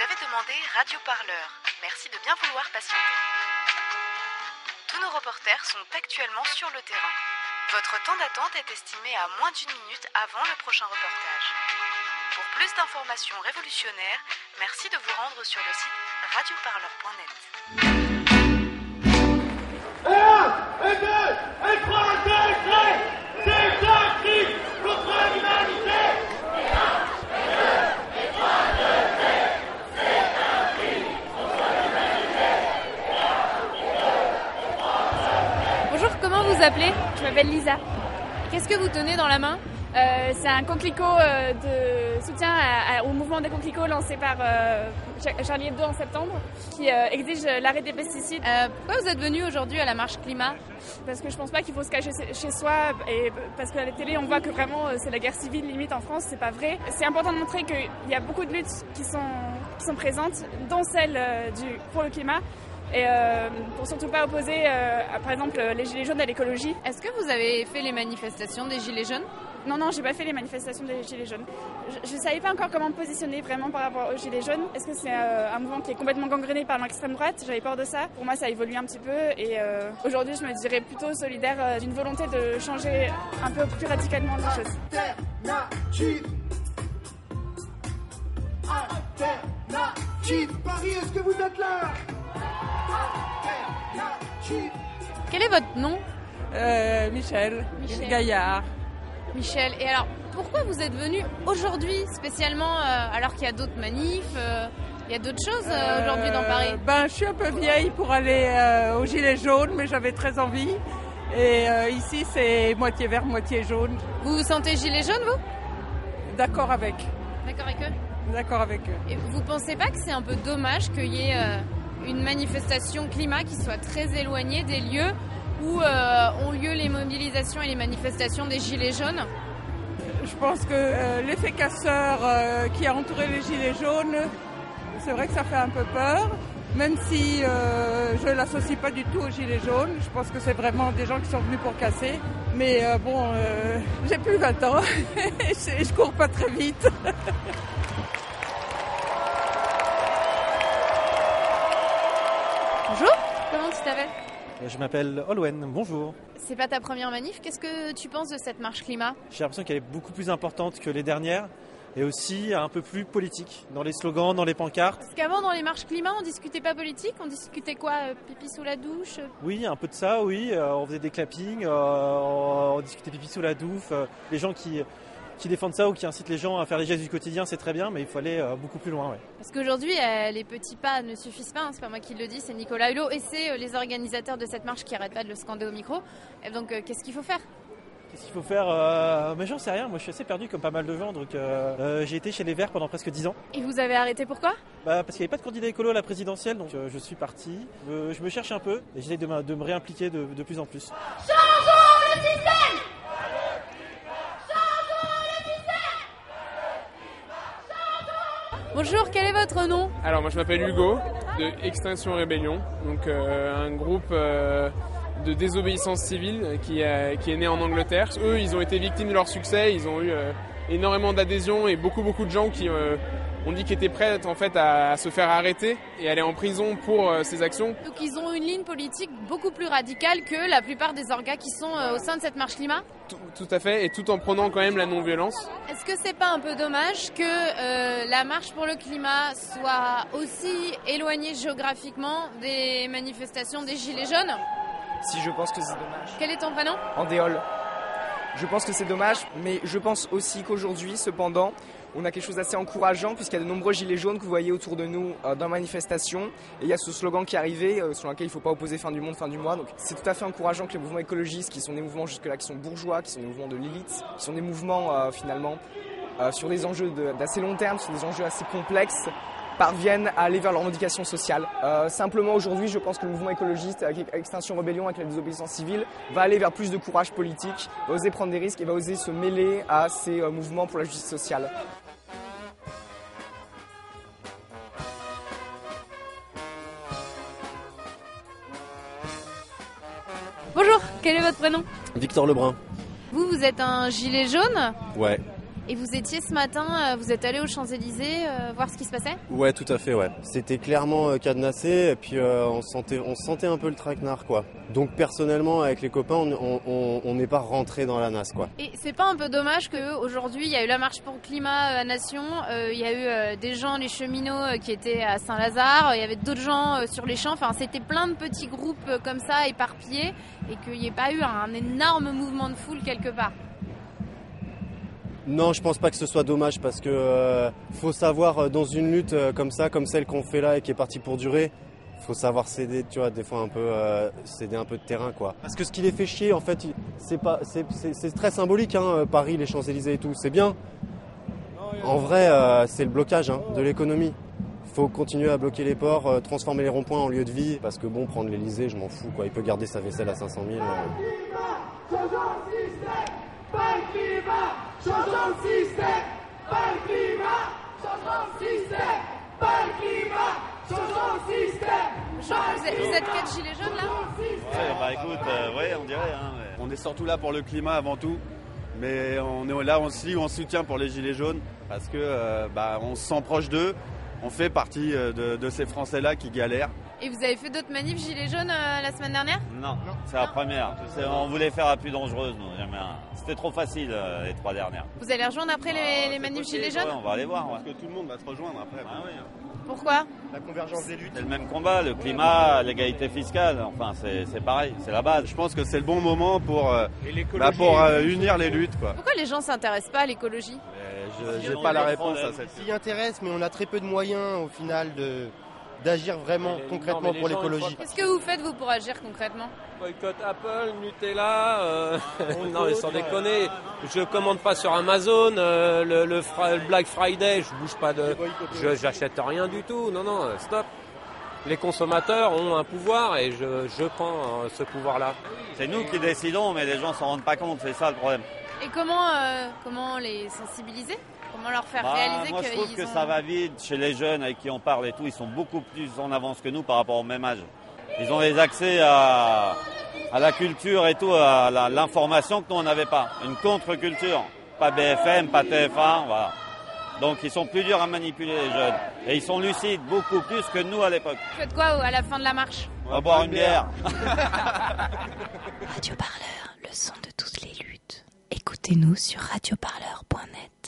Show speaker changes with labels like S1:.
S1: Vous avez demandé Radio Parleur. Merci de bien vouloir patienter. Tous nos reporters sont actuellement sur le terrain. Votre temps d'attente est estimé à moins d'une minute avant le prochain reportage. Pour plus d'informations révolutionnaires, merci de vous rendre sur le site radioparleur.net.
S2: Je m'appelle Lisa.
S3: Qu'est-ce que vous tenez dans la main?
S2: Euh, c'est un coquelicot euh, de soutien à- à- au mouvement des coquelicots lancé par euh, Cha- Charlie Hebdo en septembre, qui exige l'arrêt des pesticides.
S3: Pourquoi vous êtes venu aujourd'hui à la marche climat?
S2: Parce que je pense pas qu'il faut se cacher chez soi et parce qu'à la télé on voit que vraiment c'est la guerre civile limite en France, c'est pas vrai. C'est important de montrer qu'il y a beaucoup de luttes qui sont, qui sont présentes, dont celle du, pour le climat. Et euh, pour surtout pas opposer, euh, à, par exemple, les gilets jaunes à l'écologie.
S3: Est-ce que vous avez fait les manifestations des Gilets jaunes?
S2: Non, non, j'ai pas fait les manifestations des Gilets jaunes. Je, je savais pas encore comment me positionner vraiment par rapport aux Gilets jaunes. Est-ce que c'est euh, un mouvement qui est complètement gangréné par l'extrême droite? J'avais peur de ça. Pour moi, ça évolue un petit peu et euh, aujourd'hui, je me dirais plutôt solidaire euh, d'une volonté de changer un peu plus radicalement les choses.
S4: Alternative. Alternative. Paris, est-ce que vous êtes là?
S3: Quel est votre nom?
S5: Euh, Michel,
S3: Michel.
S5: Gaillard.
S3: Michel. Et alors, pourquoi vous êtes venu aujourd'hui spécialement euh, alors qu'il y a d'autres manifs euh, Il y a d'autres choses aujourd'hui dans Paris?
S5: Ben, je suis un peu vieille pour aller au gilet jaune, mais j'avais très envie. Et ici, c'est moitié vert, moitié jaune.
S3: Vous vous sentez Gilets jaunes, vous?
S5: D'accord avec.
S3: D'accord avec eux?
S5: D'accord avec eux.
S3: Et vous pensez pas que c'est un peu dommage qu'il y ait une manifestation climat qui soit très éloignée des lieux où euh, ont lieu les mobilisations et les manifestations des Gilets jaunes
S5: Je pense que euh, l'effet casseur euh, qui a entouré les gilets jaunes, c'est vrai que ça fait un peu peur. Même si je ne l'associe pas du tout aux gilets jaunes, je pense que c'est vraiment des gens qui sont venus pour casser. Mais bon, j'ai plus 20 ans et je cours pas très vite.
S3: tu t'appelles
S6: Je m'appelle Olwen, bonjour.
S3: C'est pas ta première manif, qu'est-ce que tu penses de cette marche climat
S6: J'ai l'impression qu'elle est beaucoup plus importante que les dernières et aussi un peu plus politique dans les slogans, dans les pancartes.
S3: Parce qu'avant dans les marches climat on discutait pas politique, on discutait quoi euh, Pipi sous la douche euh,
S6: Oui, un peu de ça, oui. Euh, on faisait des clappings, euh, on, discutait pipi sous la douche. Euh, les gens qui, qui défendent ça ou qui incitent les gens à faire les gestes du quotidien, c'est très bien, mais il faut aller euh, beaucoup plus loin. Ouais.
S3: Parce qu'aujourd'hui, euh, les petits pas ne suffisent pas, hein, c'est pas moi qui le dis, c'est Nicolas Hulot et c'est euh, les organisateurs de cette marche qui arrêtent pas de le scander au micro. Et donc, qu'est-ce qu'il faut faire?
S6: Qu'est-ce qu'il faut faire euh, Mais j'en sais rien, moi je suis assez perdu comme pas mal de gens. Donc euh, euh, j'ai été chez les Verts pendant presque 10 ans.
S2: Et vous avez arrêté pourquoi?
S6: Bah, parce qu'il n'y avait pas de candidat écolo à la présidentielle, donc euh, je suis parti. Euh, je me cherche un peu et j'essaie de, me- de me réimpliquer de, de plus en plus.
S3: Bonjour, quel est votre nom
S7: Alors moi je m'appelle Hugo de Extinction Rébellion, donc euh, un groupe euh, de désobéissance civile qui, est né en Angleterre. Eux ils ont été victimes de leur succès, ils ont eu euh, énormément d'adhésion et beaucoup beaucoup de gens qui euh, ont dit qu'ils étaient prêts en fait à, à se faire arrêter et aller en prison pour euh, ces actions.
S3: Donc ils ont une ligne politique beaucoup plus radicale que la plupart des orgas qui sont euh, au sein de cette marche climat.
S7: Tout, tout à fait et tout en prenant quand même la non-violence.
S3: Est-ce que c'est pas un peu dommage que euh, la marche pour le climat soit aussi éloignée géographiquement des manifestations des Gilets jaunes?
S8: Si je pense que c'est dommage.
S3: Quel est ton prénom
S8: Andéol. Je pense que c'est dommage, mais je pense aussi qu'aujourd'hui, cependant, on a quelque chose d'assez encourageant puisqu'il y a de nombreux gilets jaunes que vous voyez autour de nous euh, dans la manifestation. Et il y a ce slogan qui est arrivé, euh, sur lequel il ne faut pas opposer fin du monde, fin du mois. Donc c'est tout à fait encourageant que les mouvements écologistes, qui sont des mouvements jusque-là qui sont bourgeois, qui sont des mouvements de l'élite, qui sont des mouvements euh, finalement sur des enjeux d'assez long terme, sur des enjeux assez complexes, parviennent à aller vers leur revendication sociale. Euh, simplement aujourd'hui, je pense que le mouvement écologiste, avec Extinction Rebellion, avec la désobéissance civile, va aller vers plus de courage politique, va oser prendre des risques et va oser se mêler à ces mouvements pour la justice sociale.
S3: Quel est votre prénom?
S9: Victor Lebrun.
S3: Vous, vous êtes un gilet jaune?
S9: Ouais.
S3: Et vous étiez ce matin, euh, vous êtes allé aux Champs-Élysées euh, voir ce qui se passait?
S9: Ouais, tout à fait, ouais. C'était clairement euh, cadenassé et puis euh, on, sentait, on sentait un peu le traquenard, quoi. Donc personnellement, avec les copains, on n'est pas rentré dans la NAS, quoi.
S3: Et c'est pas un peu dommage qu'aujourd'hui, il y a eu la marche pour le climat à Nation, il y a eu des gens, les cheminots qui étaient à Saint-Lazare, il y avait d'autres gens sur les champs, enfin c'était plein de petits groupes comme ça éparpillés et qu'il n'y ait pas eu un énorme mouvement de foule quelque part.
S9: Non, je pense pas que ce soit dommage parce que euh, faut savoir euh, dans une lutte euh, comme ça, comme celle qu'on fait là et qui est partie pour durer, faut savoir céder, tu vois, des fois un peu céder un peu de terrain quoi. Parce que ce qui les fait chier en fait, c'est pas c'est, très symbolique hein, Paris, les Champs-Élysées et tout, c'est bien. En vrai, c'est le blocage hein, de l'économie. Faut continuer à bloquer les ports, transformer les ronds-points en lieu de vie parce que bon, prendre l'Elysée, je m'en fous quoi, il peut garder sa vaisselle à 500 000. euh.
S4: Pas le climat, changeons le système. Pas le climat, changeons le système. Pas le climat, changeons le système.
S3: Vous êtes, vous êtes quatre gilets jaunes là
S10: Ouais, bah écoute, euh, ouais, on dirait. hein, mais On est surtout là pour le climat avant tout. Mais on est là aussi en soutien pour les Gilets jaunes parce que euh, bah, on se sent proche d'eux. On fait partie euh, de, de ces Français-là qui galèrent.
S3: Et vous avez fait d'autres manifs gilets jaunes euh, la semaine dernière?
S10: Non, c'est la première. On voulait faire la plus dangereuse, nous. C'était trop facile euh, les trois dernières.
S3: Vous allez rejoindre après les, les manifs gilets jaunes?
S10: Ouais, on va aller voir. ouais.
S11: que tout le monde va se rejoindre après.
S10: Ah oui.
S3: Pourquoi?
S11: La convergence des luttes.
S10: C'est le même combat, le climat, l'égalité fiscale. Enfin, c'est c'est pareil, c'est la base.
S11: Je pense que c'est le bon moment pour, euh, bah, pour euh, unir les luttes. Quoi.
S3: Pourquoi les gens s'intéressent pas à l'écologie?
S11: Je n'ai pas la réponse à cette
S12: s'y intéresse, mais on a très peu de moyens au final de d'agir vraiment concrètement pour l'écologie.
S3: Qu'est-ce que vous faites vous pour agir concrètement
S13: Boycott Apple, Nutella, euh, non mais sans déconner, je commande pas sur Amazon, euh, le, le fra- le Black Friday, je bouge pas de, je j'achète rien du tout, non non, euh, stop. Les consommateurs ont un pouvoir et je, je prends euh, ce pouvoir-là.
S10: C'est nous qui décidons, mais les gens s'en rendent pas compte. C'est ça le problème.
S3: Et comment, euh, comment les sensibiliser Comment leur faire
S10: Bah,
S3: réaliser
S10: moi, je trouve que
S3: ont...
S10: ça va vite chez les jeunes avec qui on parle et tout. Ils sont beaucoup plus en avance que nous par rapport au même âge. Ils ont des accès à, à la culture et tout, à l'information que nous on n'avait pas. Une contre-culture. Pas BFM, pas TF1, voilà. Donc ils sont plus durs à manipuler les jeunes. Et ils sont lucides beaucoup plus que nous à l'époque.
S3: Faites quoi à la fin de la marche?
S10: On va boire une bière.
S14: Radio Parleur, le son de toutes les luttes. Écoutez-nous sur radioparleur.net.